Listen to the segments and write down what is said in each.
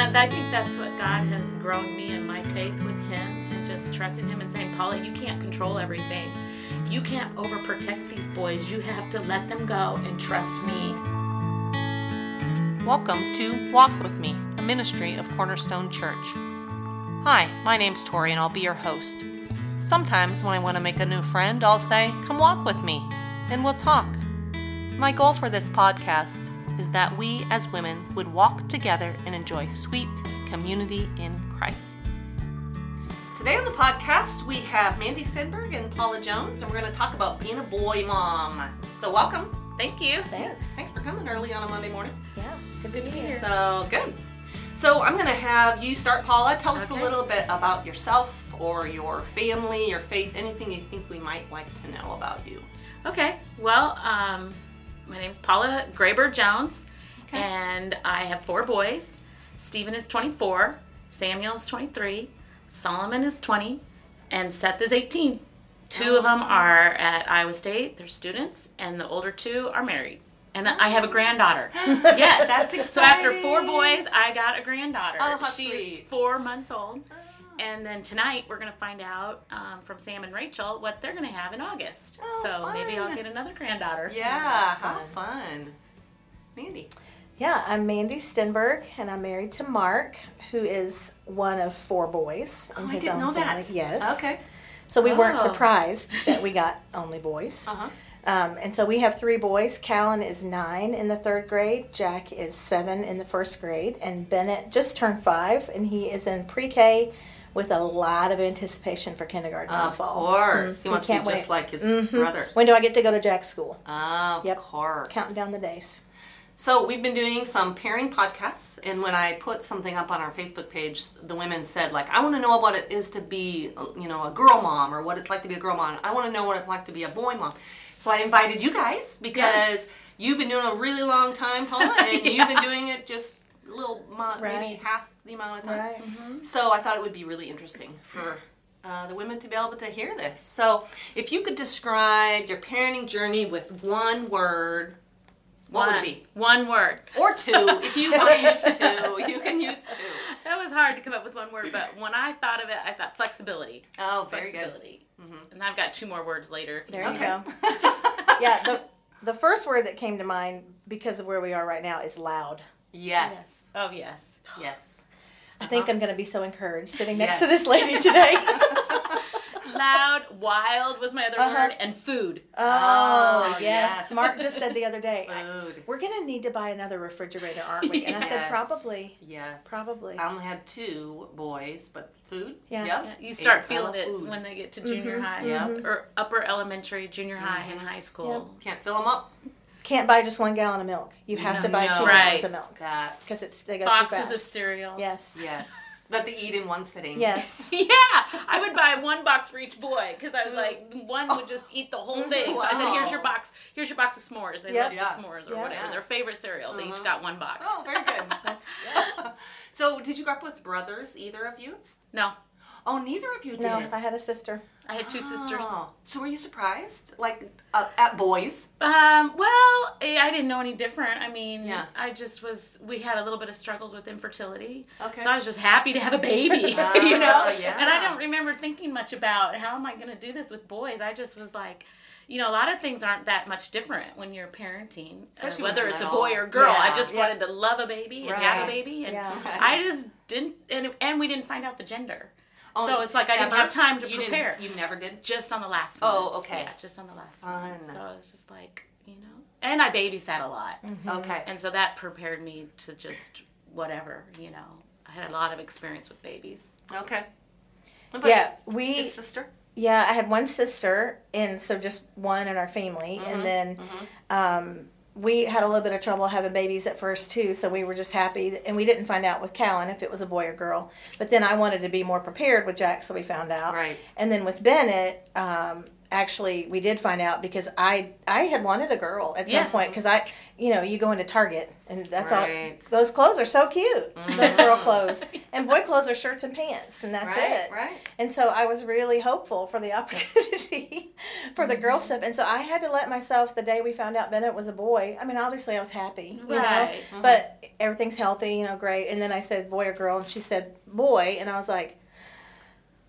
And I think that's what God has grown me in my faith with Him and just trusting Him and saying, Paula, you can't control everything. You can't overprotect these boys. You have to let them go and trust me. Welcome to Walk With Me, a ministry of Cornerstone Church. Hi, my name's Tori and I'll be your host. Sometimes when I want to make a new friend, I'll say, Come walk with me, and we'll talk. My goal for this podcast is that we as women would walk together and enjoy sweet community in Christ. Today on the podcast, we have Mandy Stenberg and Paula Jones, and we're going to talk about being a boy mom. So, welcome. Thank you. Thanks. Thanks for coming early on a Monday morning. Yeah, good, good to be here. So good. So I'm going to have you start, Paula. Tell us a little bit about yourself or your family, your faith, anything you think we might like to know about you. Okay. Well, um, my name's Paula Graber Jones, Okay. and I have four boys. Stephen is 24, Samuel is 23, Solomon is 20, and Seth is 18. Two of them oh. are at Iowa State, they're students, and the older two are married. And I have a oh. granddaughter. yes, That's So after four boys, I got a granddaughter. Oh, how She's sweet. four months old. Oh. And then tonight we're going to find out um, from Sam and Rachel what they're going to have in August. Oh, so maybe I'll get another granddaughter. Yeah, that's how fun. Mandy. Yeah, I'm Mandy Stenberg, and I'm married to Mark, who is one of four boys in Oh, I his didn't own know family. that. Yes. Okay. So we weren't Oh. surprised that we got only boys. Uh huh. Um, and so we have three boys. Callan is nine in the third grade. Jack is seven in the first grade, and Bennett just turned five, and he is in pre-K with a lot of anticipation for kindergarten in the Of fall. course. Mm, He wants to be can't just like his Mhm. brothers. When do I get to go to Jack's school? of Yep. course. Counting down the days. So we've been doing some pairing podcasts, and when I put something up on our Facebook page, the women said like, "I want to know what it is to be, you know, a girl mom, or what it's like to be a girl mom. I want to know what it's like to be a boy mom." So I invited you guys because you've been doing a really long time, Paula, and you've been doing it just a little, mo- maybe Right. half the amount of time. Right. So I thought it would be really interesting for uh, the women to be able to hear this. So if you could describe your parenting journey with one word, what would it be? One word. Or two, if you want to use two, you can use two. That was hard to come up with one word, but when I thought of it, I thought flexibility. Oh, very good. flexibility. And I've got two more words later. There you Okay. go. yeah, the the first word that came to mind because of where we are right now is loud. Yes, Oh, yes. yes. I think I'm going to be so encouraged sitting next Yes. to this lady today. Loud, wild was my other Uh-huh. word, and food. oh, yes. yes. Mark just said the other day, I- Food. we're going to need to buy another refrigerator, aren't we? And I said, probably. Yes. Probably. I only had two boys, but food. Yeah. Yep. Yeah, you start Ate feeling it food. when they get to junior Mm-hmm. high, Yep. or upper elementary, junior high, and high school. Can't fill them up. Can't buy just one gallon of milk. You have to buy No. two Right. gallons of milk That's because it's they go too Boxes fast. of cereal. yes. yes. That they eat in one sitting. Yes. Yeah, I would buy one box for each boy because I was like, one would just eat the whole thing. So I said, "Here's your box. Here's your box of s'mores. They Yep. love Yeah. the s'mores or Yeah. whatever. Their favorite cereal. They each Uh-huh. got one box. Oh, very good. That's good. so, did you grow up with brothers, either of you? No, Oh, neither of you did. no. I had a sister. I had two sisters. Oh. So, were you surprised, like uh, at boys? Um, well, eh, I didn't know any different. I mean, Yeah. I just was. We had a little bit of struggles with infertility, Okay. so I was just happy to have a baby, Ah, you know. yeah. And I don't remember thinking much about how am I going to do this with boys. I just was like, you know, a lot of things aren't that much different when you're parenting, uh, whether it's a boy or girl. I just Yeah. wanted to love a baby and have a baby, and Yeah. I just didn't. And and we didn't find out the gender, Oh, so it's like I didn't have time to You prepare. You never did. Just on the last one. Oh, okay. Yeah, just on the last one. Fun. So it's just like, you know. And I babysat a lot. Okay. And so that prepared me to just whatever, you know. I had a lot of experience with babies. Okay. What about Yeah, your we. sister. Yeah, I had one sister, and so just one in our family, Mm-hmm, and then um, we had a little bit of trouble having babies at first too. So we were just happy, and we didn't find out with Callan if it was a boy or girl. But then I wanted to be more prepared with Jack, so we found out. Right. And then with Bennett, um, actually we did find out because I I had wanted a girl at Yeah. some point because I you know you go into Target and that's Right. all those clothes are so cute those girl clothes and boy clothes are shirts and pants and that's Right, it right. and so I was really hopeful for the opportunity for the Mm-hmm. girl stuff and so I had to let myself the day we found out Bennett was a boy I mean obviously I was happy you Right. know but everything's healthy you know great and then I said boy or girl and she said boy and I was like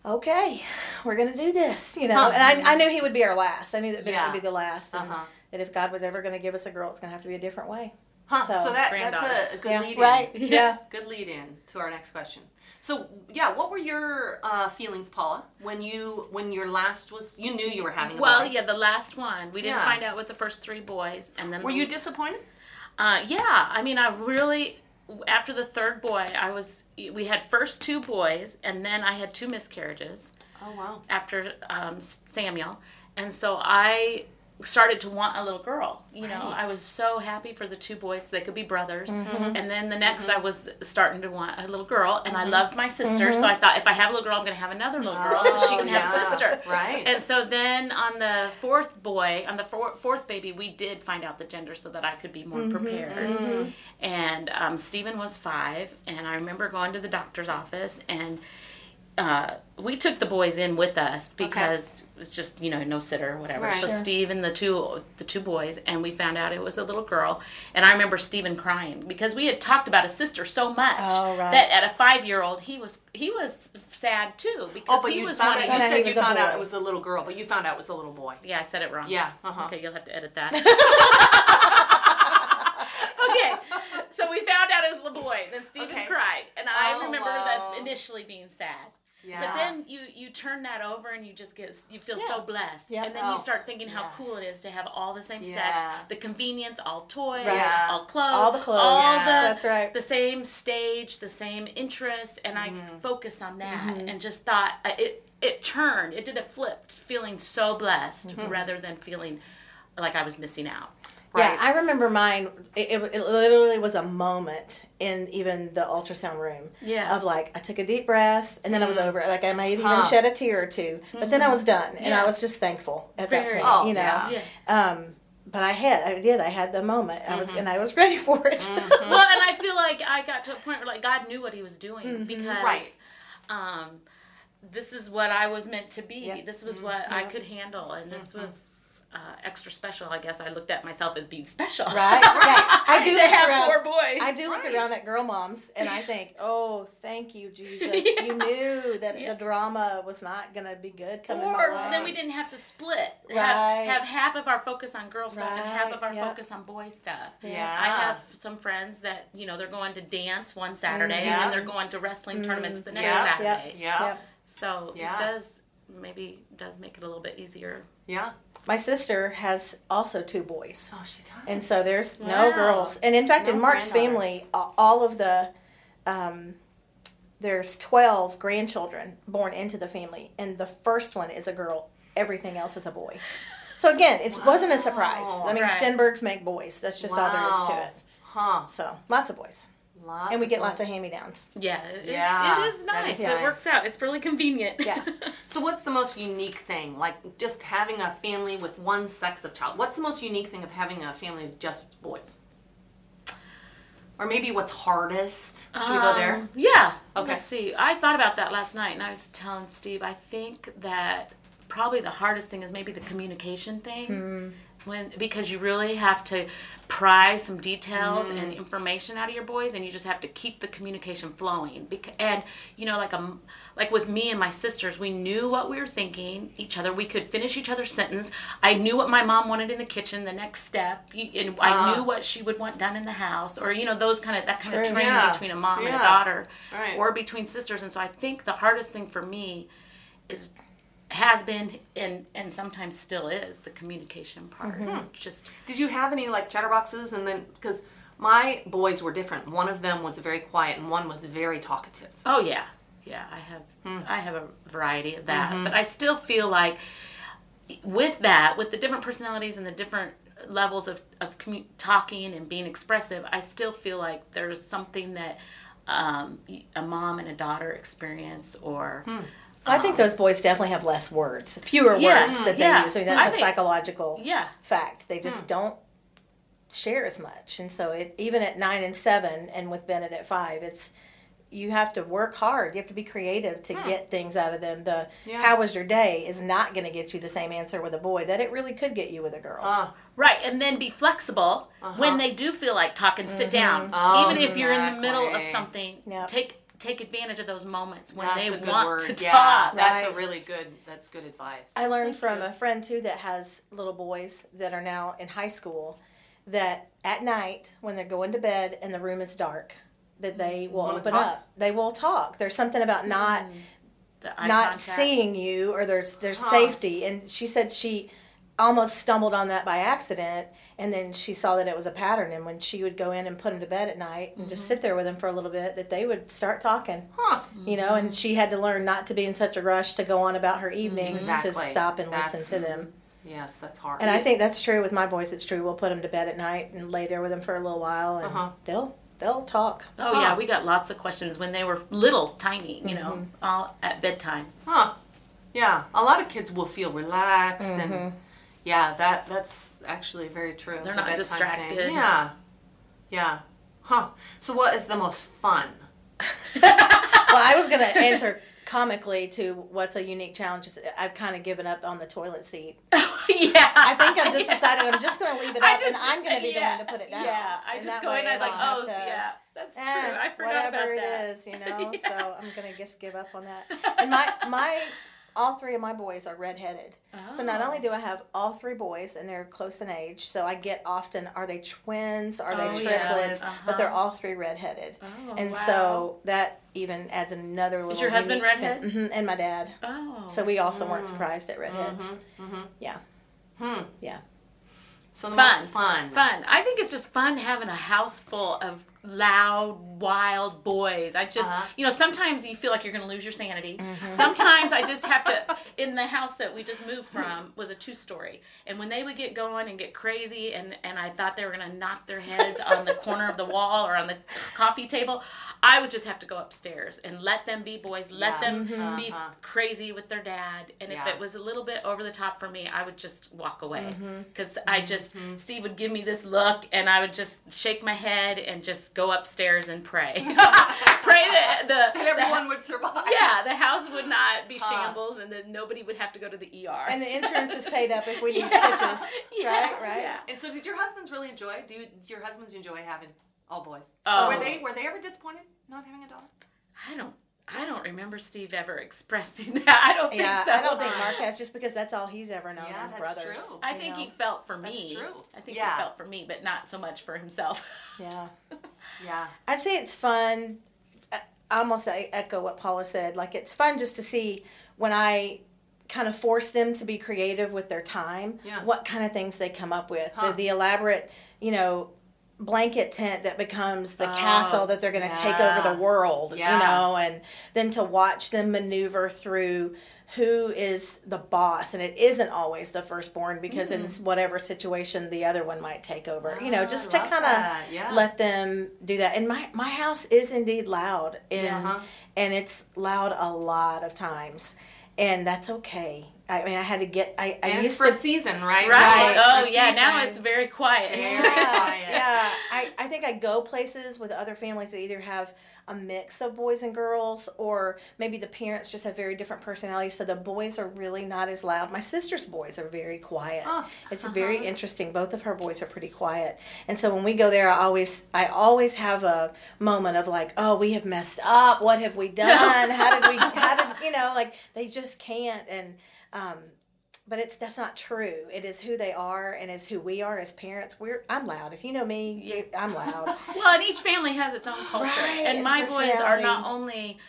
okay, we're gonna do this, you know. Huh. And I, I knew he would be our last. I knew that Bennett Yeah. would be the last, and Uh-huh. that if God was ever gonna give us a girl, it's gonna have to be a different way. Huh. So, So, that that's a, a good yeah, lead right, in. yeah. Good lead in to our next question. So yeah, what were your uh, feelings, Paula, when you when your last was you knew you were having a Well, boy? yeah, the last one we didn't Yeah. find out with the first three boys, and then Were the- you disappointed? Uh, yeah, I mean, I really after the third boy, I was. We had first two boys, and then I had two miscarriages Oh wow. after um, Samuel, and so I started to want a little girl. You know, Right. I was so happy for the two boys; they could be brothers. Mm-hmm. And then the next, I was starting to want a little girl, and I Mm-hmm. loved my sister, so I thought if I have a little girl, I'm going to have another little girl, so she Oh, can have a sister. Right. And so then on the fourth boy, on the four, fourth baby, we did find out the gender so that I could be more Mm-hmm. prepared. And um, Stephen was five, and I remember going to the doctor's office, and uh, we took the boys in with us because it's just you know no sitter or whatever. Right. So Sure. Steve and the two the two boys, and we found out it was a little girl. And I remember Stephen crying because we had talked about his sister so much Oh, right. that at a five year old he was he was sad too because Oh, but he you was found out. You said he you was a found out it was a little girl, but you found out it was a little boy. Yeah, I said it wrong. Yeah. Uh-huh. Okay, you'll have to edit that. okay, so we found out it was a little boy. Then Stephen Okay. cried, and I Oh, remember wow. that initially being sad. Yeah. But then you you turn that over and you just get you feel so blessed, Yeah. and then Oh, you start thinking how cool it is to have all the same Yeah. sex, the convenience, all toys, Right. Yeah. all clothes, All the clothes. all Yeah. the That's right. the same stage, the same interests, and I mm-hmm. focused on that mm-hmm. and just thought uh, it it turned, it did a flip, feeling so blessed mm-hmm. rather than feeling like I was missing out. Right. Yeah, I remember mine. It, it, it literally was a moment in even the ultrasound room. Yeah. Of like, I took a deep breath and then I was mm-hmm. over. it. Like, I might have even Huh. shed a tear or two, but then I mm-hmm. was done, and Yeah. I was just thankful at Very. that point. Oh, you know. yeah. Yeah. Um, but I had, I did, I had the moment. I was, mm-hmm. and I was ready for it. well, and I feel like I got to a point where like God knew what He was doing because Right. um, this is what I was meant to be. Yep. This was what I could handle, and this was uh, extra special. I guess I looked at myself as being special. Right? Yeah. I do to have around. four boys. I do look around at girl moms and I think, oh, thank you, Jesus. Yeah. You knew that Yeah. the drama was not going to be good coming Or way. then we didn't have to split. Right. Have, have half of our focus on girl stuff and half of our yeah. focus on boy stuff. Yeah. I have some friends that, you know, they're going to dance one Saturday and then they're going to wrestling tournaments the next Yeah. Saturday. Yeah. Yep. So Yeah. it does maybe does make it a little bit easier. Yeah. My sister has also two boys. Oh, she does. And so there's no girls. And in fact, No in Mark's family, all of the, um, there's 12 grandchildren born into the family. And the first one is a girl. Everything else is a boy. So again, it wasn't a surprise. I mean, Right. Stenbergs make boys. That's just all there is to it. Huh. So lots of boys. Lots And we of get lots of hand-me-downs. Yeah, it, Yeah, it is nice. is It works out. It's really convenient. Yeah. So what's the most unique thing? Like just having a family with one sex of child. What's the most unique thing of having a family of just boys? Or maybe what's hardest? Should we go there? Um, Yeah. Okay. Let's see. I thought about that last night, and I was telling Steve. I think that probably the hardest thing is maybe the communication thing. Hmm. When because you really have to pry some details Hmm. and information out of your boys, and you just have to keep the communication flowing. Because and you know, like um, like with me and my sisters, we knew what we were thinking each other. We could finish each other's sentence. I knew what my mom wanted in the kitchen. The next step, and I Ah. knew what she would want done in the house, or you know, those kind of that kind of True. training Yeah. between a mom and a daughter Right. or between sisters and so i think the hardest thing for me is has been and and sometimes still is the communication part. Mm-hmm. Hmm. Just Did you have any like chatterboxes? And then because my boys were different. One of them was very quiet and one was very talkative. oh yeah. Yeah i have hmm. i have a variety of that. Mm-hmm. But i still feel like with that with the different personalities and the different levels of, of commu- talking and being expressive i still feel like there's something that um, a mom and a daughter experience or hmm. I think those boys definitely have less words, fewer Yeah, words that they yeah. use. I mean, that's I a think- psychological Yeah. fact. They just hmm. don't share as much, and so it even at nine and seven, and with Bennett at five, it's you have to work hard. You have to be creative to hmm. get things out of them. The Yeah. "How was your day?" is not going to get you the same answer with a boy that it really could get you with a girl. Uh, Right, and then be flexible when uh-huh. they do feel like talking. Sit mm-hmm. down, Oh, even if you're in the middle of something. Yep. Take take advantage of those moments when that's they a good want word. to yeah, talk. that's a really good. That's good advice. I learned from a friend too that has little boys that are now in high school that at night when they're going to bed and the room is dark that they mm-hmm. will Wanna open talk? up. They will talk. There's something about not mm-hmm. The eye not contact. seeing you or there's there's Huh. safety and she said she almost stumbled on that by accident and then she saw that it was a pattern and when she would go in and put him to bed at night and just sit there with him for a little bit that they would start talking huh? you know and she had to learn not to be in such a rush to go on about her evenings to stop and listen to them Yes, that's hard. and I think that's true with my boys. It's true. We'll put them to bed at night and lay there with them for a little while, and Uh-huh. they'll they'll talk. Oh Huh. yeah, we got lots of questions when they were little, tiny. You know, Mm-hmm. all at bedtime. Huh. Yeah. A lot of kids will feel relaxed Mm-hmm. and yeah, that that's actually very true. They're the not distracted. Thing. Yeah. Yeah. Huh. So what is the most fun? well, I was gonna answer comically to what's a unique challenge. I've kind of given up on the toilet seat. yeah, I think I've just decided I'm just gonna leave it I up, and I'm gonna be yeah, the one to put it down. Yeah, I And just go in. way I was like, oh to- yeah, that's eh, true. I forgot whatever about it that. is, you know. Yeah. So I'm gonna just give up on that. And my my all three of my boys are redheaded. So not Oh. only do I have all three boys and they're close in age, so I get often are they twins, are they Oh, yeah. triplets, but they're Uh-huh. all three redheaded. Oh, and wow. so that even adds another little. Is your husband redhead? Mhm, and my dad. Oh, So we also weren't surprised at redheads. Mm-hmm, Yeah, Hmm. yeah. So the Fun. most fun. fun. I think it's just fun having a house full of loud, wild boys. I just, Uh-huh. you know, sometimes you feel like you're going to lose your sanity. Mm-hmm. Sometimes I just have to. In the house that we just moved from was a two story, and when they would get going and get crazy, and and I thought they were going to knock their heads on the corner of the wall or on the coffee table, I would just have to go upstairs and let them be boys, let Yeah. them Mm-hmm. be Uh-huh. crazy with their dad, and Yeah. if it was a little bit over the top for me, I would just walk away Mm-hmm. because I just Steve would give me this look, and I would just shake my head and just go upstairs and pray, pray that the, And everyone would survive. yeah the house would not be Huh. shambles, and that nobody would have to go to the ER. And the insurance is paid up if we need Yeah. stitches. Yeah, Right, right. yeah. And so, did your husbands really enjoy? Do, you, do your husbands enjoy having all boys? Oh. Were they were they ever disappointed not having a daughter? I don't. I don't remember Steve ever expressing that. I don't Yeah, think so. I don't think Mark has just because that's all he's ever known Yeah, his that's brothers. true. I think know? he felt for me. That's true. I think Yeah. he felt for me, but not so much for himself. Yeah. Yeah. I'd say it's fun. I almost echo what Paula said. Like it's fun just to see when I kind of force them to be creative with their time. Yeah. What kind of things they come up with? Huh. The, the elaborate, you know, blanket tent that becomes the Oh, castle that they're going to take over the world. Yeah. You know, and then to watch them maneuver through who is the boss and it isn't always the firstborn because in whatever situation the other one might take over you know Oh, just I to kind of Yeah. let them do that. And my my house is indeed loud, and Uh-huh. and it's loud a lot of times, and that's okay. I mean, I had to get. I, I And used for to. a season, right? Right. It's Oh for a yeah. Now it's very quiet. Very yeah, quiet. yeah. I, I think I go places with other families that either have a mix of boys and girls, or maybe the parents just have very different personalities. So the boys are really not as loud. My sister's boys are very quiet. Oh, It's uh-huh. very interesting. Both of her boys are pretty quiet, and so when we go there, I always I always have a moment of like, oh, we have messed up. What have we done? How did we? How did you know? Like they just can't and. Um but it's that's not true. It is who they are, and is who we are as parents. We're I'm loud. If you know me, you- I'm loud. Well, and each family has its own culture. Right, and and my boys are not only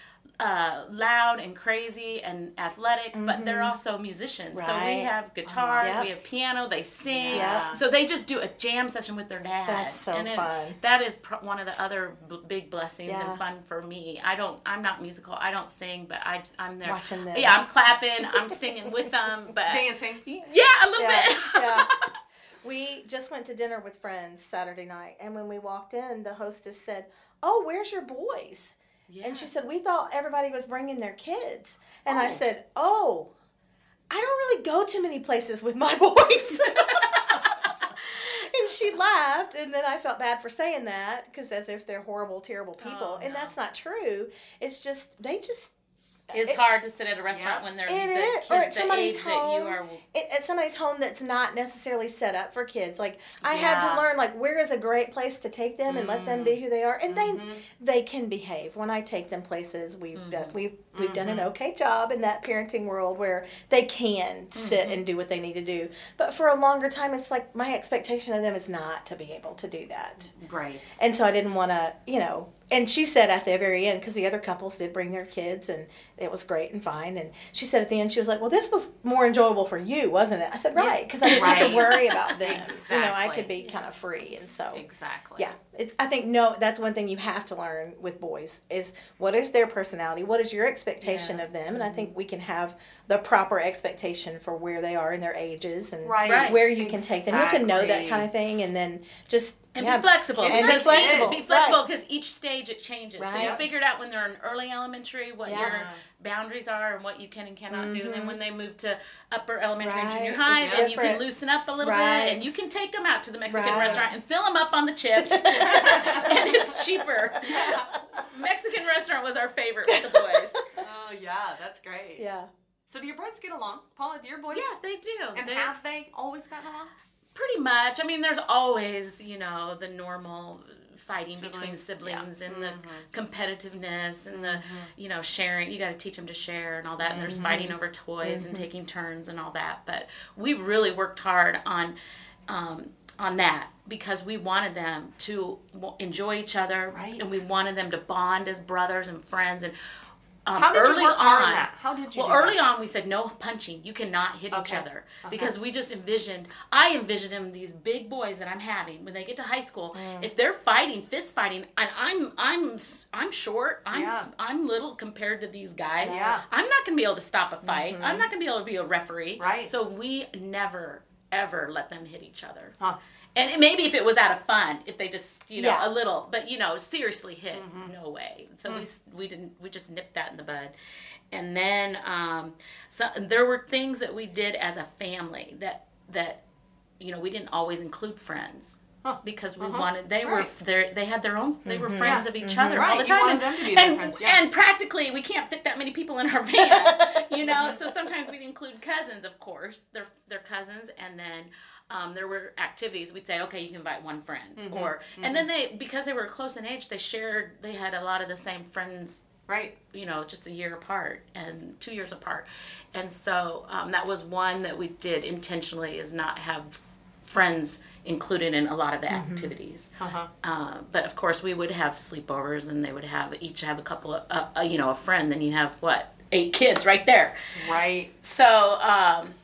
uh, loud and crazy and athletic, but they're also musicians. So we Mm-hmm. Have guitars, Yep. we have piano, they sing. Yep. So they just do a jam session with their dad. That's so and it- fun. That is pr- one of the other b- big blessings Yeah. and fun for me. I don't. I'm not musical. I don't sing, but I I'm there. Watching them. Yeah, I'm clapping. I'm singing with them. But dancing. Yeah, a little Yeah, bit. yeah. We just went to dinner with friends Saturday night, and when we walked in, the hostess said, "Oh, where's your boys?" And she said, We thought everybody was bringing their kids. And I Oh. said, Oh, I don't really go to many places with my boys. and she laughed. And then I felt bad for saying that because as if they're horrible, terrible people. Oh, And that's not true. It's just, they just. It's it- hard to sit at a restaurant Yeah. when they're It the is, kids or at the somebody's age home. that you are. it, at somebody's home that's not necessarily set up for kids. Like I had to learn, like where is a great place to take them and let them be mm. who they are, and they mm-hmm. they can behave. When I take them places, we've mm-hmm. done, we've we've done an mm-hmm. okay job in that parenting world where they can sit and do what they need to do. But for a longer time, it's like my expectation of them is not to be able to do that. Right. And so I didn't want to, you know. And she said at the very end, because the other couples did bring their kids, and it was great and fine. And she said at the end, she was like, "Well, this was more enjoyable for you, wasn't it?" I said, "Right," because I didn't have to worry about them. You know, I could be kind of free, and so Exactly. yeah. It, I think no, that's one thing you have to learn with boys is what is their personality, what is your expectation of them, and I think mm-hmm. we can have the proper expectation for where they are in their ages and Right. Right. where you can take them. You have to know that kind of thing, and then just And yeah, be flexible. and be because flexible. Be flexible Right. because each stage it changes. So Right. you figured out when they're in early elementary what Yeah. your boundaries are and what you can and cannot do. And then when they move to upper elementary and junior high, It's then you can loosen up a little Right. bit and you can take them out to the Mexican Right. restaurant and fill them up on the chips. and it's cheaper. Mexican restaurant was our favorite with the boys. Oh yeah, that's great. yeah. So do your boys get along? Paula, do your boys? Yeah, they do. And They- have they always gotten along? Pretty much. I mean, there's always, you know, the normal fighting between Siblings, siblings and Mm-hmm. the competitiveness and the, you know, sharing. You got to teach them to share and all that. And there's Mm-hmm. fighting over toys and taking turns and all that. But we really worked hard on, um, on that because we wanted them to enjoy each other Right. and we wanted them to bond as brothers and friends and. Um, How did you early work on, on that? How did you Well, early that? on, we said no punching. You cannot hit each Okay. other because we just envisioned. I envisioned them these big boys that I'm having when they get to high school. Mm. If they're fighting, fist fighting, and I'm I'm I'm short. I'm Yeah. I'm little compared to these guys. Yeah. Mm-hmm. I'm not gonna be able to stop a fight. I'm not gonna be able to be a referee. Right. So we never ever let them hit each other. Huh. And it- maybe if it was out of fun, if they just you know Yeah. a little, but you know seriously hit, Mm-hmm. no way. So Hmm. we we didn't we just nipped that in the bud, and then um, so there were things that we did as a family that that you know we didn't always include friends. Huh. Because we Uh-huh. wanted, they were, Right. they they had their own, they were friends Yeah. of each other all the time, and, them to be and, yeah. and practically we can't fit that many people in our van, you know. So sometimes we'd include cousins, of course, they're they're cousins, and then um, there were activities. We'd say, okay, you can invite one friend, Mm-hmm. or and then they because they were close in age, they shared. They had a lot of the same friends Right. you know, just a year apart and two years apart. And so um, that was one that we did intentionally is not have friends included in a lot of the activities. Uh-huh. Uh, but of course, we would have sleepovers, and they would have each have a couple of, uh, uh, you know, a friend. Then you have what eight kids right there. Right. So um,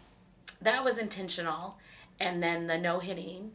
that was intentional, and then the no hitting,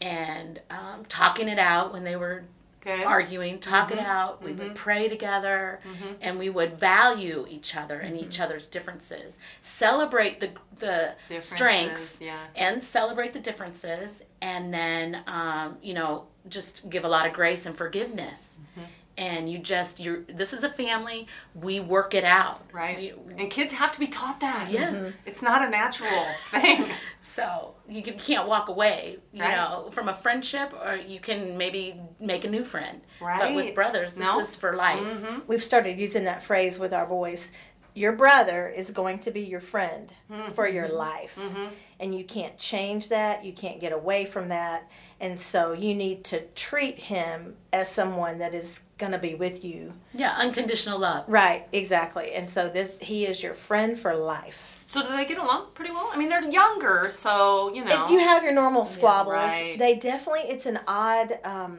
and um, talking it out when they were Good. arguing, talk Mm-hmm. it out. We would pray together, and we would value each other and Mm-hmm. each other's differences. Celebrate the the strengths, yeah. and celebrate the differences, and then um, you know just give a lot of grace and forgiveness. Mm-hmm. And you just you're this is a family. We work it out, Right. We- and kids have to be taught that. Yeah. It's not a natural thing. So you, can, you can't walk away, you Right. know, from a friendship, or you can maybe make a new friend. Right. But with brothers, this No. is for life. Mm-hmm. We've started using that phrase with our boys. Your brother is going to be your friend mm-hmm. for your life. Mm-hmm. And you can't change that. You can't get away from that. And so you need to treat him as someone that is going to be with you. Yeah, unconditional love. Right, exactly. And so this he is your friend for life. So do they get along pretty well? I mean, they're younger, so you know. If you have your normal squabbles, right. they definitely it's an odd um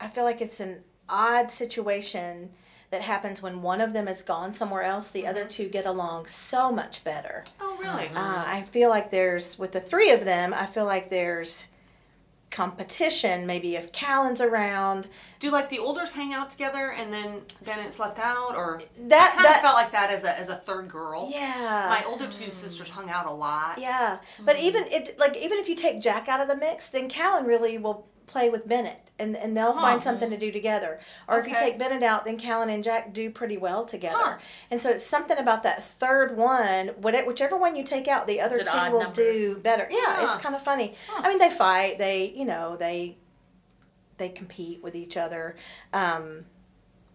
I feel like it's an odd situation that happens when one of them is gone somewhere else, the other two get along so much better. oh, really? Uh, I feel like there's with the three of them, I feel like there's competition. Maybe if Callan's around, do like the olders hang out together and then then it's left out, or that I kind of felt like that as a as a third girl. yeah, My older two sisters hung out a lot. yeah. But Mm-hmm. even it like even if you take Jack out of the mix, then Callan really will play with Bennett. And, and they'll find something to do together. Or if you take Bennett out, then Callan and Jack do pretty well together. Huh. And so it's something about that third one, whatever, whichever one you take out, the other two will number. do better. Yeah, Huh. it's kind of funny. I mean, they fight. They, you know, they they compete with each other. Um,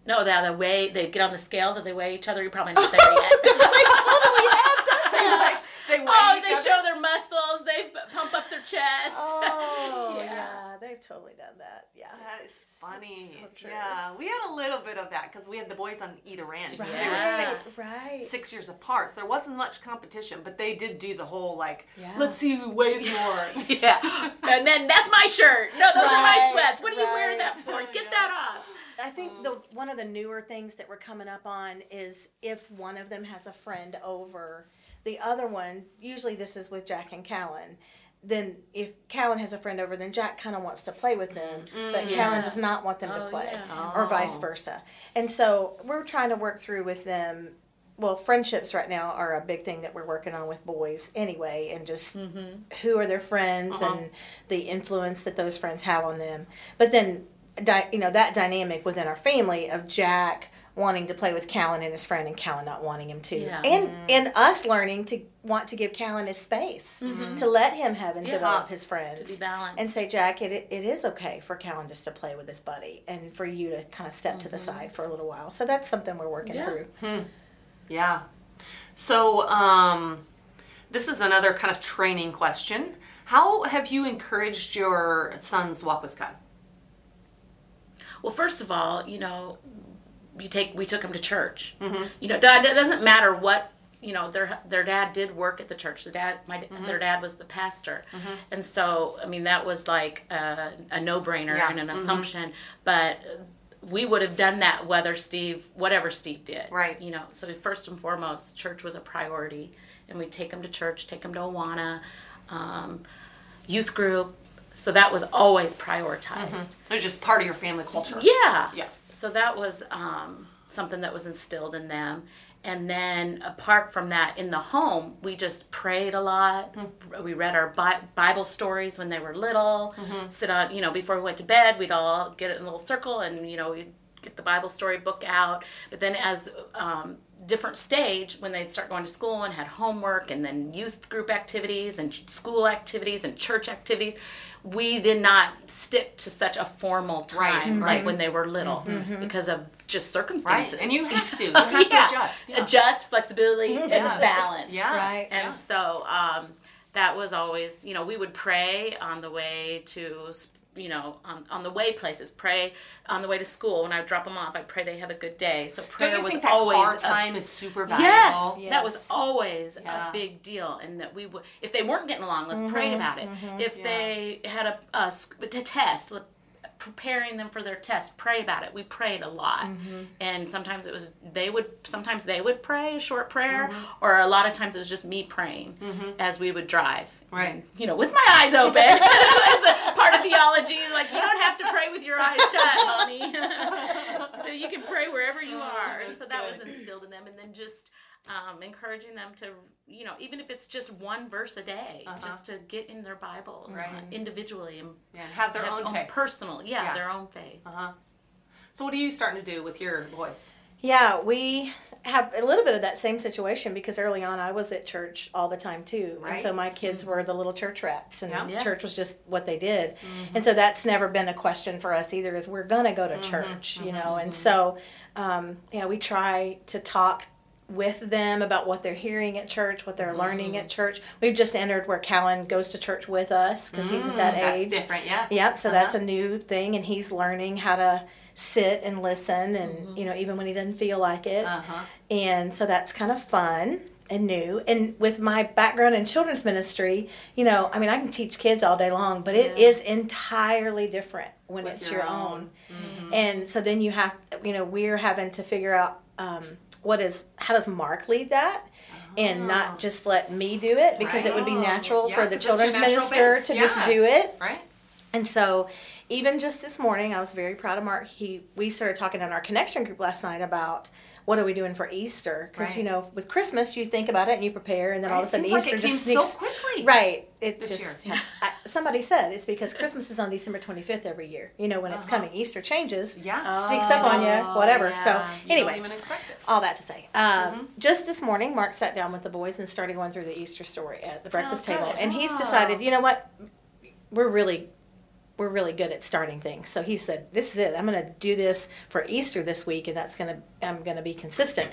No, the, the way they get on the scale that they weigh each other, you're probably not there yet. totally have done that. They weigh oh, they other. show their muscles. They pump up their chest. Oh, Yeah. yeah. They've totally done that. Yeah. That is funny. so true. Yeah, we had a little bit of that because we had the boys on either end. 'cause They Yeah. were six, Right. six years apart, so there wasn't much competition. But they did do the whole like, Yeah. let's see who weighs more. yeah. And then that's my shirt. No, those are my sweats. What are you wearing that for? Yeah. Get that off. I think the um, one of the newer things that we're coming up on is if one of them has a friend over, the other one, usually this is with Jack and Callan, then if Callan has a friend over, then Jack kind of wants to play with them, mm-hmm. mm, but Callan does not want them to Oh, play, yeah. or oh. vice Oh. versa. And so we're trying to work through with them. Well, friendships right now are a big thing that we're working on with boys anyway, and just mm-hmm. who are their friends Uh-huh. and the influence that those friends have on them. But then, di- you know, that dynamic within our family of Jack wanting to play with Callan and his friend, and Callan not wanting him to, Yeah. and mm-hmm. and us learning to want to give Callan his space mm-hmm. to let him have and Yeah. develop his friends, To be balanced. and say, Jack, it, it is okay for Callan just to play with his buddy, and for you to kind of step to the mm-hmm. side for a little while. So that's something we're working Yeah. through. Hmm. Yeah. So, um, this is another kind of training question. How have you encouraged your sons walk with God? Well, first of all, you know, you take we took them to church. Mm-hmm. You know, dad, it doesn't matter what you know. Their their dad did work at the church. The dad, my mm-hmm. their dad was the pastor, mm-hmm. and so I mean that was like a, a no brainer Yeah. and an assumption. But we would have done that whether Steve, whatever Steve did, Right. You know, so first and foremost, church was a priority, and we take them to church, take them to Awana, um, youth group. So that was always prioritized. It was just part of your family culture. Yeah. Yeah. So that was um, something that was instilled in them. And then apart from that, in the home, we just prayed a lot. We read our Bi- Bible stories when they were little. Sit on, you know, before we went to bed, we'd all get in a little circle and, you know, we'd get the Bible story book out. But then as um, different stage, when they'd start going to school and had homework and then youth group activities and school activities and church activities, we did not stick to such a formal time Right, like when they were little mm-hmm. Mm-hmm. because of just Right. circumstances. And you have to. You have Yeah. to adjust. Yeah. Adjust, flexibility, mm-hmm. and balance. Yeah. Right. And so um, that was always, you know, we would pray on the way to, you know, on, on the way places. Pray on the way to school when I drop them off. I pray they have a good day. So prayer Don't you was think that always car a- time is super valuable? Yes, Yes. that was always Yeah. a big deal, and that we would, if they weren't getting along, let's pray mm-hmm, about it. Mm-hmm, if they had a, a to test, preparing them for their test, pray about it. We prayed a lot, mm-hmm. and sometimes it was they would, sometimes they would pray a short prayer, or a lot of times it was just me praying as we would drive. Right. And, you know, with my eyes open. That's a part of theology. Like you don't have to pray with your eyes shut, honey. so you can pray wherever you are. And so that was instilled in them, and then just um, encouraging them to, you know, even if it's just one verse a day, just to get in their Bibles Right. uh, individually and Yeah, and have their have own faith. personal, yeah, Yeah. their own faith. Uh huh. So what are you starting to do with your boys? Yeah, we have a little bit of that same situation because early on I was at church all the time too. And so my kids were the little church rats and Yeah. Church was just what they did. Mm-hmm. And so that's never been a question for us either is we're going to go to mm-hmm. church, you mm-hmm. know. And so um, yeah, we try to talk with them about what they're hearing at church, what they're learning at church. We've just entered where Callan goes to church with us because he's at that mm, That's age. different, yeah. Yep. So Uh-huh. that's a new thing, and he's learning how to sit and listen, and you know, even when he doesn't feel like it. Uh-huh. And so that's kind of fun and new. And with my background in children's ministry, you know, I mean, I can teach kids all day long, but it is entirely different when With it's your your, own. own. And so then you have, you know, we're having to figure out um, what is, how does Mark lead that? And not just let me do it because it would be natural Yeah, for the children's minister bent. to just do it Right? And so, even just this morning, I was very proud of Mark. He we started talking in our connection group last night about what are we doing for Easter? Because you know, with Christmas, you think about it and you prepare, and then all of a sudden like Easter it just came so sneaks quickly. Right. It This just year. I, somebody said it's because Christmas is on December twenty fifth every year. You know when it's coming, Easter changes. Uh-huh. Yeah. Sneaks up on you, whatever. So yeah. You anyway, don't even expect it. all that to say, um, Mm-hmm. just this morning, Mark sat down with the boys and started going through the Easter story at the breakfast good. table, and he's decided, you know what, we're really, we're really good at starting things. So he said, "This is it. I'm going to do this for Easter this week, and that's going to, I'm going to be consistent."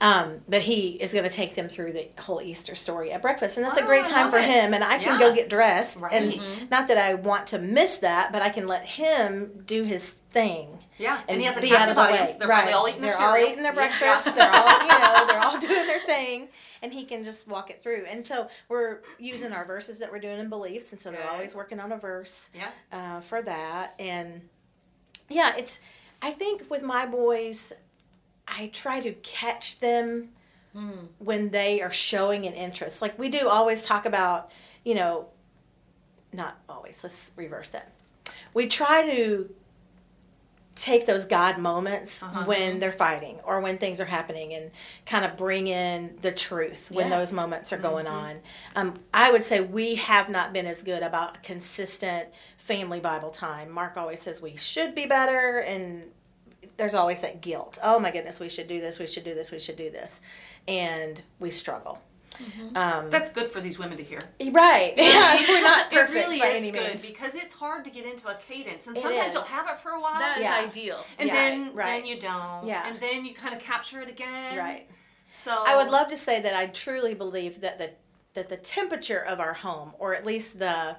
Um, but he is going to take them through the whole Easter story at breakfast, and that's a Oh, great time for it. him. And I can Yeah. go get dressed, Right. and Mm-hmm. not that I want to miss that, but I can let him do his thing Yeah, and he has a be captive the audience. way. They're right. probably all eating their They're all cereal. eating their Yeah. breakfast. They're all, you know, they're all doing their thing, and he can just walk it through. And so we're using our verses that we're doing in beliefs, and so they're always working on a verse Yeah. uh, for that. And yeah, it's. I think with my boys, I try to catch them when they are showing an interest. Like we do always talk about, you know, not always. Let's reverse that. We try to take those God moments Uh-huh. when they're fighting or when things are happening and kind of bring in the truth when Yes. those moments are going Mm-hmm. on. Um, I would say we have not been as good about consistent family Bible time. Mark always says we should be better, and there's always that guilt. Oh my goodness, we should do this, we should do this, we should do this. And we struggle. Mm-hmm. Um, That's good for these women to hear. right. Yeah, we're not perfect it really by is any good means. because it's hard to get into a cadence, and It sometimes you'll have it for a while, That is Yeah. ideal. and Yeah, then right. then you don't, Yeah. and then you kind of capture it again, Right. So I would love to say that I truly believe that the that the temperature of our home, or at least the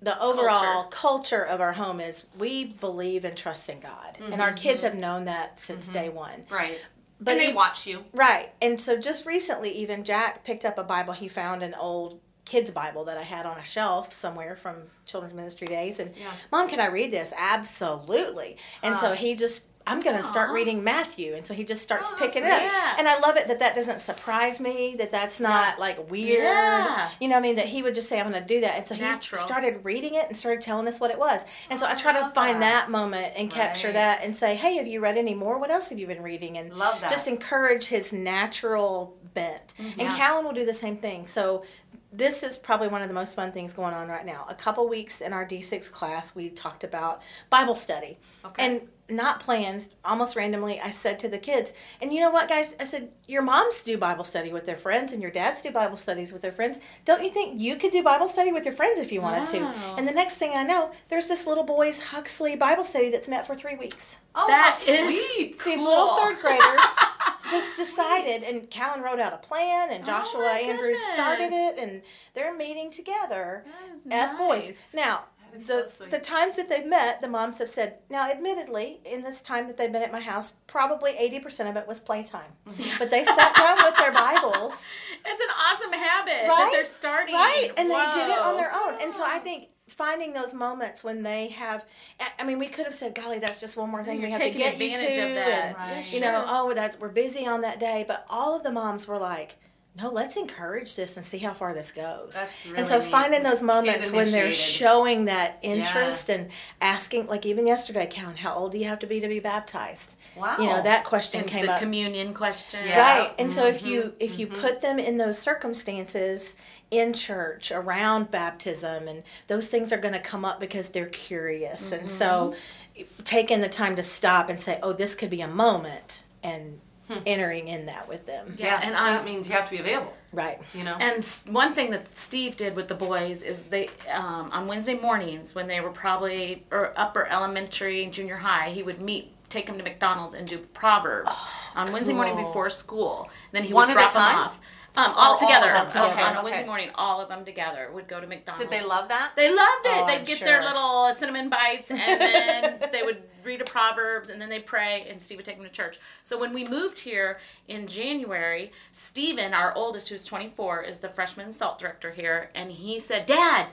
the overall culture, of our home, is we believe and trust in God, and our mm-hmm. kids have known that since mm-hmm. day one. right, But and they watch you. Right. And so just recently, even Jack picked up a Bible. He found an old kids' Bible that I had on a shelf somewhere from children's ministry days. And, Yeah. Mom, can I read this? Absolutely. And so he just, I'm going to start reading Matthew. And so he just starts Oh, picking it up. nice. And I love it that that doesn't surprise me, that that's not like weird. Yeah. You know what I mean? That he would just say, I'm going to do that. And so he started reading it and started telling us what it was. And so I Oh, try I to find that. that moment and capture Right. that and say, hey, have you read any more? What else have you been reading? And Love that. just encourage his natural bent. And Mm-hmm. Yeah. Callan will do the same thing. So this is probably one of the most fun things going on right now. A couple weeks in our D6 class, we talked about Bible study. Okay. And not planned, almost randomly, I said to the kids, and you know what, guys? I said, your moms do Bible study with their friends, and your dads do Bible studies with their friends. Don't you think you could do Bible study with your friends if you wanted Wow. to? And the next thing I know, there's this little boys Huxley Bible study that's met for three weeks Oh, That how is sweet! these Cool. little third graders just decided and Callan wrote out a plan and oh Joshua my Andrews started it and they're meeting together That is as boys. Now That is the so the times that they've met, the moms have said, now admittedly, in this time that they've been at my house, probably eighty percent of it was playtime. Mm-hmm. But they sat down with their Bibles. It's an awesome habit that Right? they're starting. Right, and they did it on their own. And so I think finding those moments when they have, I- I mean, we could have said, "Golly, that's just one more thing we have to taking get you to," advantage of that. and Right. you know, Sure. oh, that we're busy on that day. But all of the moms were like. No, let's encourage this and see how far this goes. That's and so neat. finding those moments when they're showing that interest and asking, like even yesterday, Count, how old do you have to be to be baptized? Wow. You know that question And came the up communion question. Yeah. right and so if mm-hmm. you if you mm-hmm. put them in those circumstances in church around baptism and those things are going to come up because they're curious and so mm-hmm. taking the time to stop and say oh this could be a moment and entering in that with them Yeah, Yeah, and and so I'm- that means you have to be available. right You know. And one thing that Steve did with the boys is they um, on Wednesday mornings when they were probably or upper elementary, junior high, he would meet, take them to McDonald's and do proverbs on Wednesday morning before school. Then he One would at a drop them off. Um, all all together, them Um, together, on a okay. Wednesday morning, all of them together would go to McDonald's. Did they love that? They loved it. Oh, They'd I'm get their little cinnamon bites, and then they would read a proverbs, and then they pray, and Steve would take them to church. So when we moved here in January, Steven, our oldest, who's 24, is the freshman salt director here, and he said, "Dad."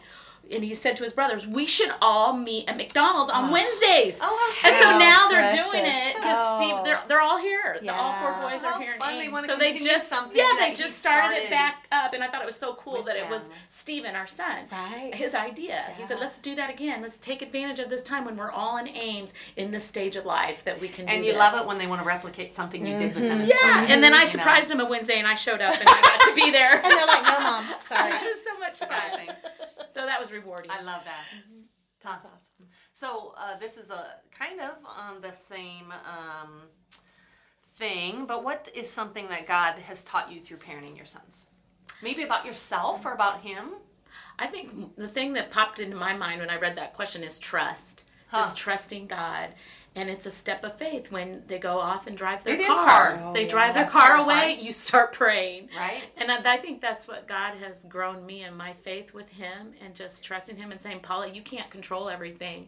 And he said to his brothers, "We should all meet at McDonald's on oh. Wednesdays." Oh, how And so now they're precious. doing it because Oh. Steve, they're they're all here here. The, all four Yeah. boys are here fun. They Ames. wanna so they just something yeah, they just started, it back up, and I thought it was so cool with that it was them. Steven, our son, Right. his idea. He said, "Let's do that again. Let's take advantage of this time when we're all in Ames in this stage of life that we can." And do you this. love it when they want to replicate something you did with them. Mm-hmm. as Yeah, children, and then I you know. surprised him a Wednesday, and I showed up, and I got to be there. And they're like, no, mom, sorry. it was so much fun. So that was rewarding. I love that. That's Huh. awesome. So uh, this is a kind of on the same um, thing, but what is something that God has taught you through parenting your sons? Maybe about yourself or about him? I think the thing that popped into my mind when I read that question is trust. Just trusting God. And it's a step of faith when they go off and drive their It is car. hard. Oh, they yeah. drive their That's car terrifying. away, you start praying. Right. And I, I think that's what God has grown me in my faith with Him and just trusting Him and saying, Paula, you can't control everything.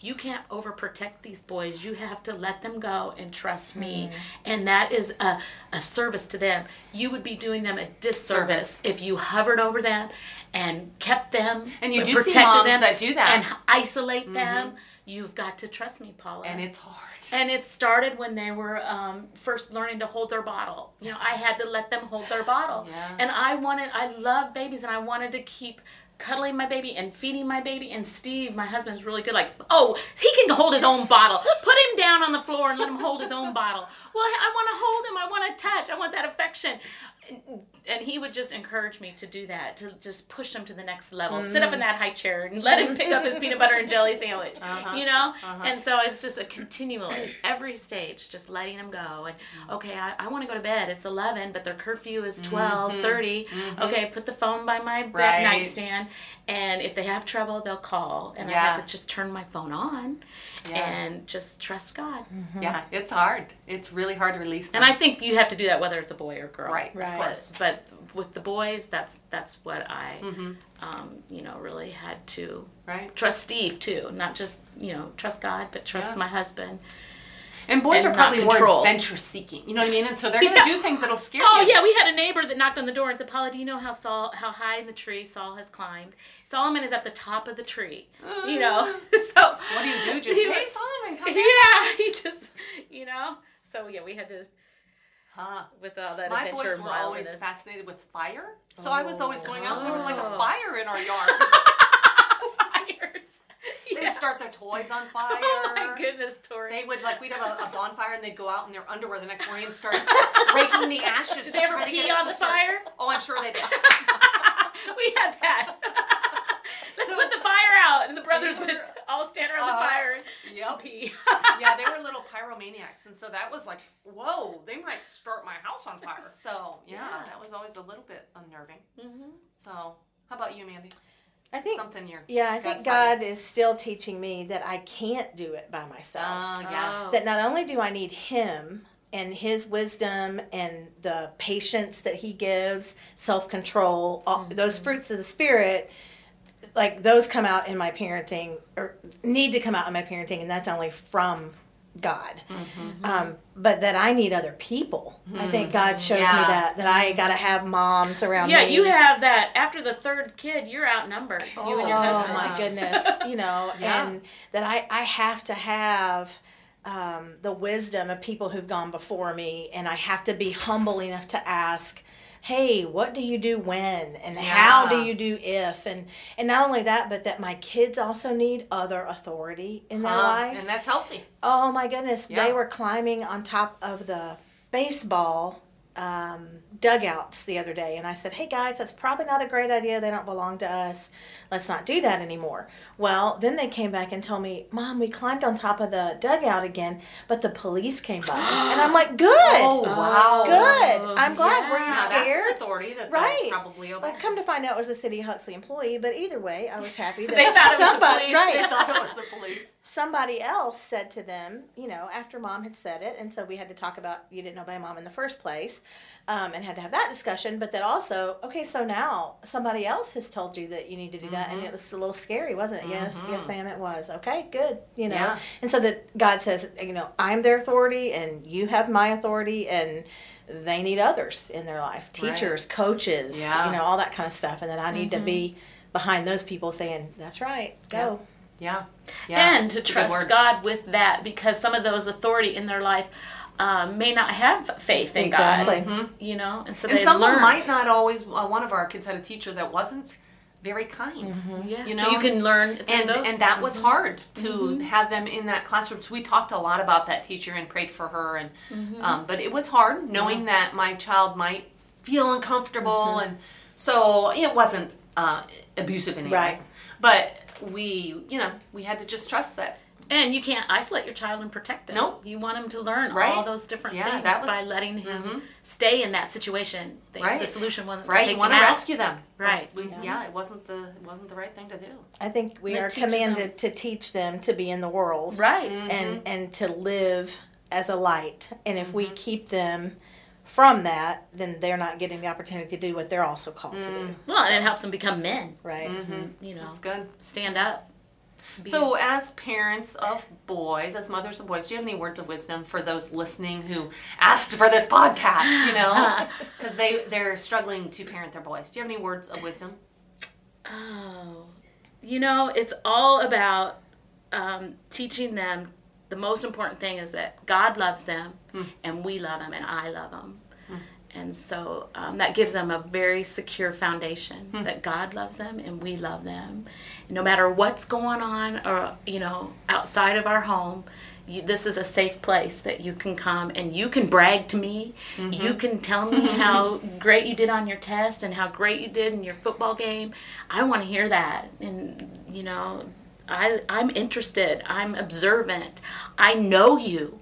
You can't overprotect these boys. You have to let them go and trust me. Hmm. And that is a, a service to them. You would be doing them a disservice Service. if you hovered over them and kept them And you do see moms them that do that. and isolate them. You've got to trust me, Paula. And it's hard. And it started when they were um, first learning to hold their bottle. You know, I had to let them hold their bottle. Yeah. And I wanted, I love babies, and I wanted to keep cuddling my baby and feeding my baby. And Steve, my husband's really good. Like, oh, he can hold his own bottle. Put him down on the floor and let him hold his own bottle. Well, I want to hold him. I want to touch. I want that affection. And, he would just encourage me to do that, to just push him to the next level. Sit up mm. in that high chair and let him pick up his peanut butter and jelly sandwich. Uh-huh. You know? Uh-huh. And so it's just a continually, every stage, just letting him go. And mm-hmm. okay, I, I want to go to bed. It's 11, but their curfew is 12, mm-hmm. 30. Mm-hmm. Okay, put the phone by my Right. nightstand. And if they have trouble, they'll call. And I have to just turn my phone on Yeah. and just trust God. Yeah, it's hard. It's really hard to release them. And I think you have to do that whether it's a boy or girl. Right, of Right. course. But, but with the boys, that's that's what I, um, you know, really had to Right. trust Steve too. Not just you know trust God, but trust Yeah. my husband. And boys and are probably more adventure seeking. You know what I mean? And so they're going to do things that'll scare you. Oh you. yeah, we had a neighbor that knocked on the door and said, "Paula, do you know how Saul, how high in the tree Saul has climbed? Solomon is at the top of the tree. You know, uh. so What do you do? Just, He hey, Solomon, come here. yeah, he just you know. So yeah, we had to Huh. with all that My adventure boys were always fascinated with fire. So I was always going out and there was like a Oh. fire in our yard. They would start their toys on fire. Oh my goodness, Tori. They would like we'd have a, a bonfire and they'd go out in their underwear the next morning and start raking the ashes. Did to they ever try to pee on the start- fire? Oh, I'm sure they did. we had that. Let's So- put the fire out, and the brothers They would all stand around Uh-huh. the fire and Yep. pee. yeah, they were little pyromaniacs, and so that was like, whoa, they might start my house on fire. So yeah, Yeah. that was always a little bit unnerving. Mhm. So how about you, Mandy? I think Something you're yeah, I think taught God is still teaching me that I can't do it by myself. Oh yeah. Oh. that not only do I need him and his wisdom and the patience that he gives, self control, all mm-hmm. those fruits of the spirit, like those come out in my parenting or need to come out in my parenting, and that's only from God. Um, but that I need other people. I think God shows Yeah. me that that I got to have moms around Yeah, me. you have that. After the third kid, you're outnumbered. you and your oh husband. my goodness you know Yeah. and that i i have to have um, the wisdom of people who've gone before me and i have to be humble enough to ask hey what do you do when and how do you do if and and not only that but that my kids also need other authority in their Huh? life and that's healthy. Oh my goodness, Yeah. they were climbing on top of the baseball um, dugouts the other day, and I said, "Hey guys, that's probably not a great idea. They don't belong to us. Let's not do that anymore." Well, then they came back and told me, "Mom, we climbed on top of the dugout again, but the police came by," and I'm like, "Good, Oh, wow. good. I'm glad. Were you Yeah, scared?" authority that Right. probably obey. Well, come to find out, it was a City Huxley employee, but either way, I was happy that They thought it was the somebody, police. right? they thought it was the police. somebody else said to them, you know, after mom had said it, and so we had to talk about you didn't obey mom in the first place, um, and had to have that discussion. But that also, okay, so now somebody else has told you that you need to do that, and it mm-hmm. was a little scary, wasn't it? Yes, yes, mm-hmm. ma'am, it was. Okay, good, you know. Yeah. And so that God says, you know, I'm their authority, and you have my authority, and they need others in their life, teachers, coaches, Yeah. you know, all that kind of stuff, and then I need to be mm-hmm. behind those people saying, "That's right, go." Yeah. Yeah. and to It's a good trust. God with that because some of those authority in their life um, may not have faith in Exactly. God. You know, and so and they some learn. might not always. Uh, one of our kids had a teacher that wasn't very kind. Yeah, you so know? you can learn and those and that was hard to have them in that classroom. So we talked a lot about that teacher and prayed for her, and um, but it was hard knowing that my child might feel uncomfortable, and so it wasn't uh, abusive in any way. Right. But we, you know, we had to just trust that. And you can't isolate your child and protect him. Nope. You want him to learn Right. all those different Yeah, things that was- by letting him mm-hmm. stay in that situation. The, Right. the solution wasn't to Right, take you want to rescue them. Right. We, yeah. it wasn't the it wasn't the right thing to do. I think we It are teaches them. commanded to teach them to be in the world. Right. Mm-hmm. and and to live as a light and if Mm-hmm. we keep them from that then they're not getting the opportunity to do what they're also called to do mm-hmm. Well, and it helps them become men. right You know, That's good. stand up. So, as parents of boys, as mothers of boys, do you have any words of wisdom for those listening who asked for this podcast? You know, because they they're struggling to parent their boys. Do you have any words of wisdom? Oh, you know, it's all about um, teaching them. The most important thing is that God loves them, and we love Him, and I love Him. And so um, that gives them a very secure foundation that God loves them and we love them. No matter what's going on or, you know, outside of our home, you, this is a safe place that you can come and you can brag to me. Mm-hmm. You can tell me how great you did on your test and how great you did in your football game. I want to hear that. And, you know, I, I'm interested. I'm observant. I know you.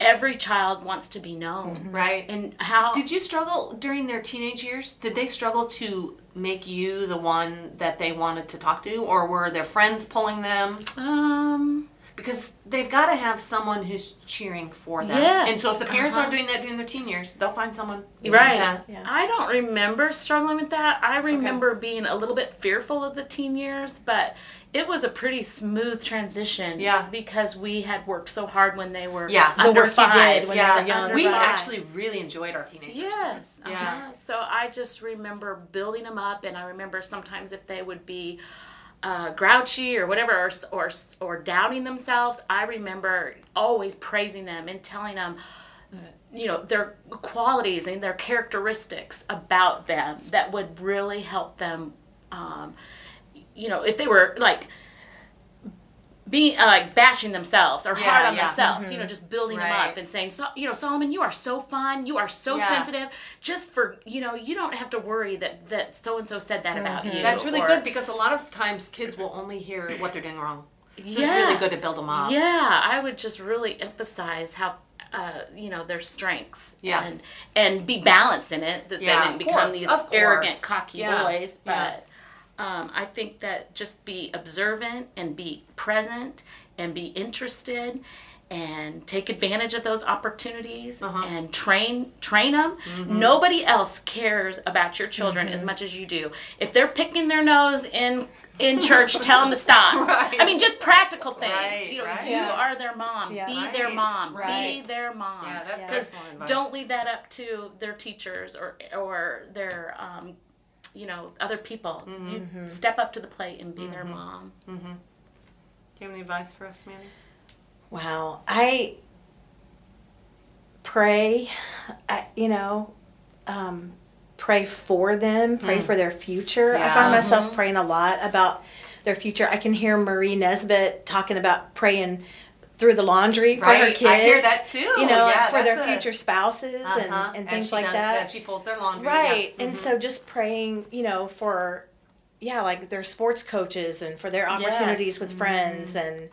Every child wants to be known. Right. And how Did you struggle during their teenage years? Did they struggle to make you the one that they wanted to talk to, or were their friends pulling them? um Because they've got to have someone who's cheering for them. Yes, And so if the parents uh-huh. aren't doing that during their teen years, they'll find someone. right that. Yeah. i don't remember struggling with that i remember being a little bit fearful of the teen years but it was a pretty smooth transition Yeah. because we had worked so hard when they were Yeah. The under work you five did when Yeah, they were young. we five. actually really enjoyed our teenagers. Yes. Yeah. Uh-huh. So I just remember building them up, and I remember sometimes if they would be uh, grouchy or whatever, or, or or doubting themselves, I remember always praising them and telling them, you know, their qualities and their characteristics about them that would really help them. Um, you know, if they were like being uh, like bashing themselves or Yeah, hard on yeah. themselves, you know, just building them up and saying, so, you know, Solomon, you are so fun, you are so Yeah. sensitive. Just for you know, you don't have to worry that that so and so said that about you. That's really or- good because a lot of times kids will only hear what they're doing wrong. So it's really good to build them up. Yeah, I would just really emphasize how. Uh, you know their strengths Yeah. and and be balanced in it that Yeah, they of didn't become course, these arrogant cocky Yeah, boys yeah. but um, I think that just be observant and be present and be interested and take advantage of those opportunities Uh-huh. and train train them. Mm-hmm. Nobody else cares about your children as much as you do. If they're picking their nose in in church, tell them to stop. Right. I mean, just practical things. Right, you know, right. you Yeah. are their mom. Yeah. Be Right, their mom. Be their mom. Yeah, that's Yeah. 'Cause don't leave that up to their teachers or or their um, you know other people. Mm-hmm. You step up to the plate and be their mom. Do you have any advice for us, Manny? wow i pray I, you know um, pray for them pray for their future i find myself praying a lot about their future i can hear marie nesbitt talking about praying through the laundry for her Right, I kids hear that too. you know Yeah, for their a- future spouses Uh-huh. and, and things she like does that she folds their laundry. right Yeah. and mm-hmm. so just praying you know for yeah like their sports coaches and for their opportunities Yes. with friends mm-hmm. and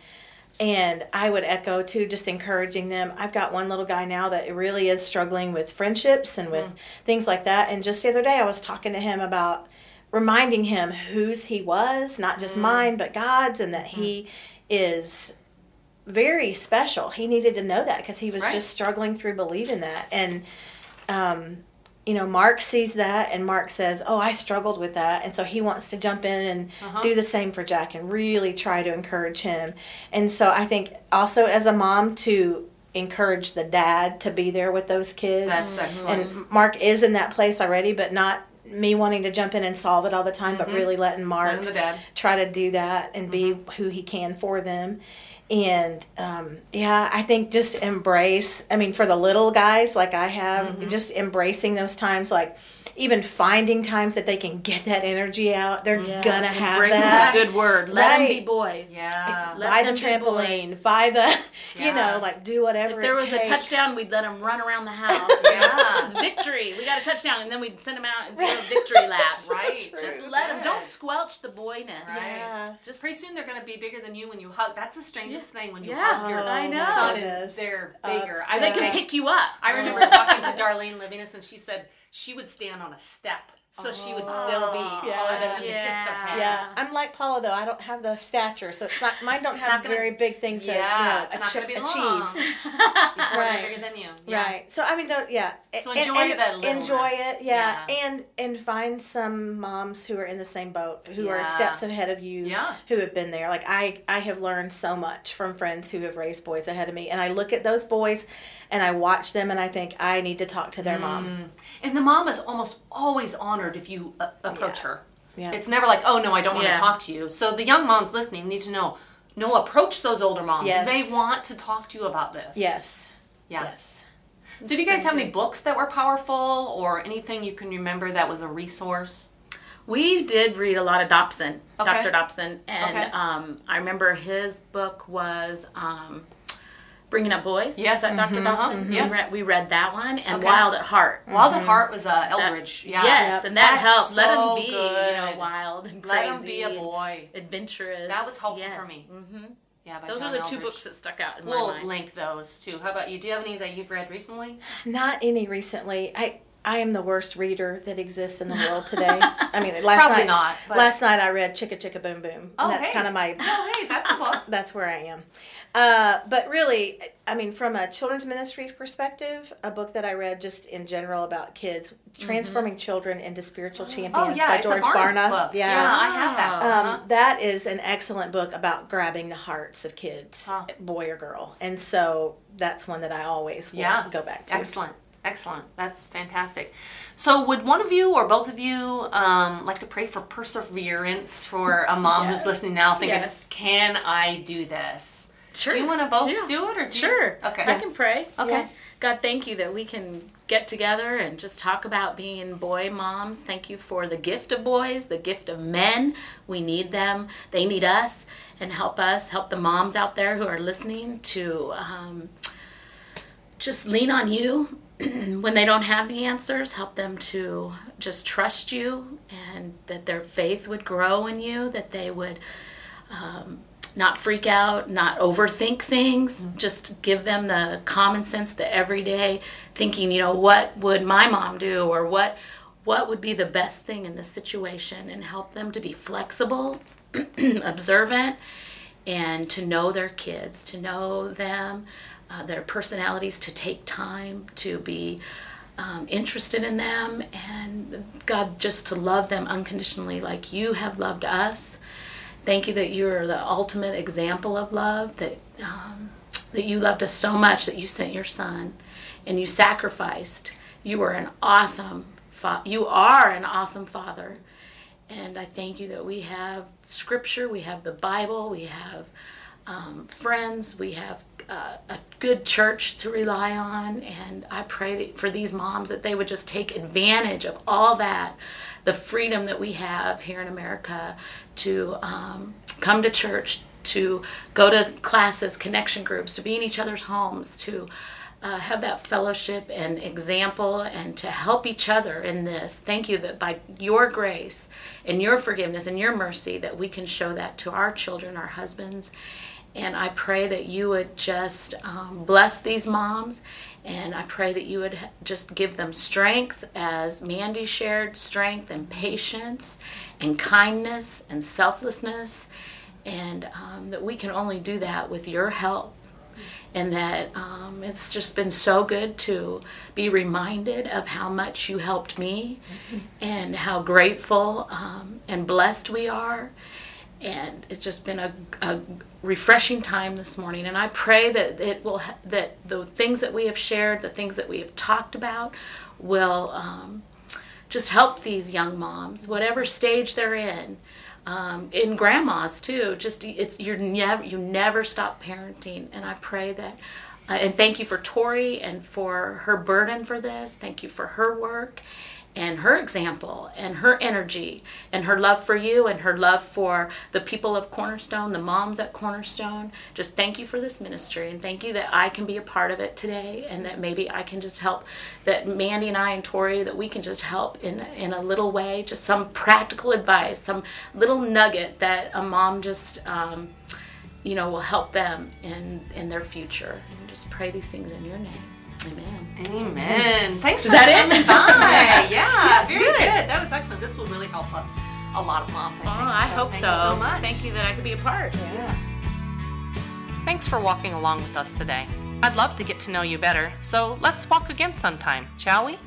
and i would echo too just encouraging them i've got one little guy now that really is struggling with friendships and with mm. things like that and just the other day i was talking to him about reminding him whose he was not just mm. mine but god's and that he mm-hmm. is very special. He needed to know that because he was Right. just struggling through believing that. And, um, you know, Mark sees that and Mark says, Oh, I struggled with that. And so he wants to jump in and Uh-huh. do the same for Jack and really try to encourage him. And so I think also as a mom to encourage the dad to be there with those kids. That's excellent. And Mark is in that place already, but not me wanting to jump in and solve it all the time, but really letting Mark Letting the dad. try to do that and be who he can for them. And um, yeah, I think just embrace. I mean, for the little guys like I have, Mm-hmm. just embracing those times, like even finding times that they can get that energy out. They're gonna have Embrace is that. a good word. Let them be boys. Yeah. Let Buy the them be trampoline, boys. buy the, you Yeah. know, like do whatever. If there it was a touchdown, we'd let them run around the house. Yeah. victory! We got a touchdown, and then we'd send them out and do a victory lap. Right. Just let them. Don't squelch the boyness. Right. Yeah. Just Pretty soon they're going to be bigger than you when you hug. That's the strangest thing when you Yeah. hug your I know. son and they're Uh, bigger. I they think can pick you up. I remember talking to Darlene Livinus, and she said she would stand on a step, so she would still be Yeah. taller than them to kiss their Yeah. Yeah, I'm like Paula though. I don't have the stature, so it's not. Mine don't have a gonna- very big thing to Yeah, you know, it's not achi- going to be achieve. long. Right. bigger than you. Yeah. Right. So I mean, though, yeah. So And- enjoy and that Enjoy it, yeah. Yeah. And and find some moms who are in the same boat, who are steps ahead of you, Yeah. who have been there. Like I, I have learned so much from friends who have raised boys ahead of me, and I look at those boys, and I watch them, and I think I need to talk to their Mm. mom. And the mom is almost always honored if you uh, approach her. Yeah. It's never like, oh no, I don't want Yeah. to talk to you. So the young moms listening need to know, no, approach those older moms. Yes. They want to talk to you about this. Yes. Yeah. Yes. So do you guys have any books that were powerful or anything you can remember that was a resource? We did read a lot of Dobson, Okay. Dr. Dobson, and Okay. um, I remember his book was um, Bringing Up Boys. Yes. Is that doctor Mhm. Dobson? Uh-huh. We, Yes. read, we read that one, and Okay. Wild at Heart. Wild at Heart was uh, That- Eldredge. yeah. Yes, Yep. and that That's helped. Let him be, you know, good. wild and crazy. Let him be a boy. adventurous. That was helpful Yes. for me. hmm Yeah, by Those John are the two books that stuck out in We'll my mind. link those too. How about you? Do you have any that you've read recently? Not any recently. I I am the worst reader that exists in the world today. I mean, last Probably night, not, but- Last night I read Chicka Chicka Boom Boom. And Oh, that's hey. kind of my. Oh, hey, that's a book. That's where I am. Uh, but really, I mean, from a children's ministry perspective, a book that I read just in general about kids, Transforming Children into Spiritual Champions Oh yeah, by George Barna book. Yeah. I have that. Um, Uh-huh. that is an excellent book about grabbing the hearts of kids, Huh. boy or girl. And so that's one that I always Yeah. go back to. Excellent. Excellent. That's fantastic. So, would one of you or both of you um, like to pray for perseverance for a mom who's listening now thinking, Yes. can I do this? Sure. Do you want to both Yeah. do it or do Sure. you? Okay. I can pray. Okay. Yeah. God, thank you that we can get together and just talk about being boy moms. Thank you for the gift of boys, the gift of men. We need them. They need us and help us, help the moms out there who are listening to um, just lean on you when they don't have the answers. Help them to just trust you and that their faith would grow in you, that they would not freak out, not overthink things. Just give them the common sense, the everyday thinking. You know, what would my mom do, or what what would be the best thing in this situation, and help them to be flexible, observant, and to know their kids, to know them, uh, their personalities, to take time to be. Um, interested in them and God just to love them unconditionally like you have loved us Thank you that you are the ultimate example of love. That um, that you loved us so much that you sent your son, and you sacrificed. You were an awesome. Fa- you are an awesome father, and I thank you that we have Scripture, we have the Bible, we have um, friends, we have uh, a good church to rely on, and I pray for these moms that they would just take advantage of all that, the freedom that we have here in America to um, come to church, to go to classes, connection groups, to be in each other's homes, to uh, have that fellowship and example and to help each other in this. Thank you that by your grace and your forgiveness and your mercy that we can show that to our children, our husbands. And I pray that you would just um, bless these moms and I pray that you would just give them strength as Mandy shared strength and patience and kindness and selflessness. And um, that we can only do that with your help. And that um, it's just been so good to be reminded of how much you helped me and how grateful um, and blessed we are and it's just been a, a refreshing time this morning and i pray that it will ha- that the things that we have shared the things that we have talked about will um, just help these young moms whatever stage they're in um, in grandmas too. Just it's you're never you never stop parenting, and I pray that. Uh, and thank you for Tori and for her burden for this. Thank you for her work and her example and her energy and her love for you and her love for the people of Cornerstone, the moms at Cornerstone. Just thank you for this ministry and thank you that I can be a part of it today and that maybe I can just help that Mandy and I and Tori that we can just help in in a little way, just some practical advice, some little nugget that a mom just um, you know will help them in in their future. And just pray these things in your name. Amen. Amen. Thanks for that it? coming by. yeah, very good. good. That was excellent. This will really help a, a lot of moms. I oh, think. Oh, I hope thanks so. so much. Thank you that I could be a part. Yeah. Thanks for walking along with us today. I'd love to get to know you better, so let's walk again sometime, shall we?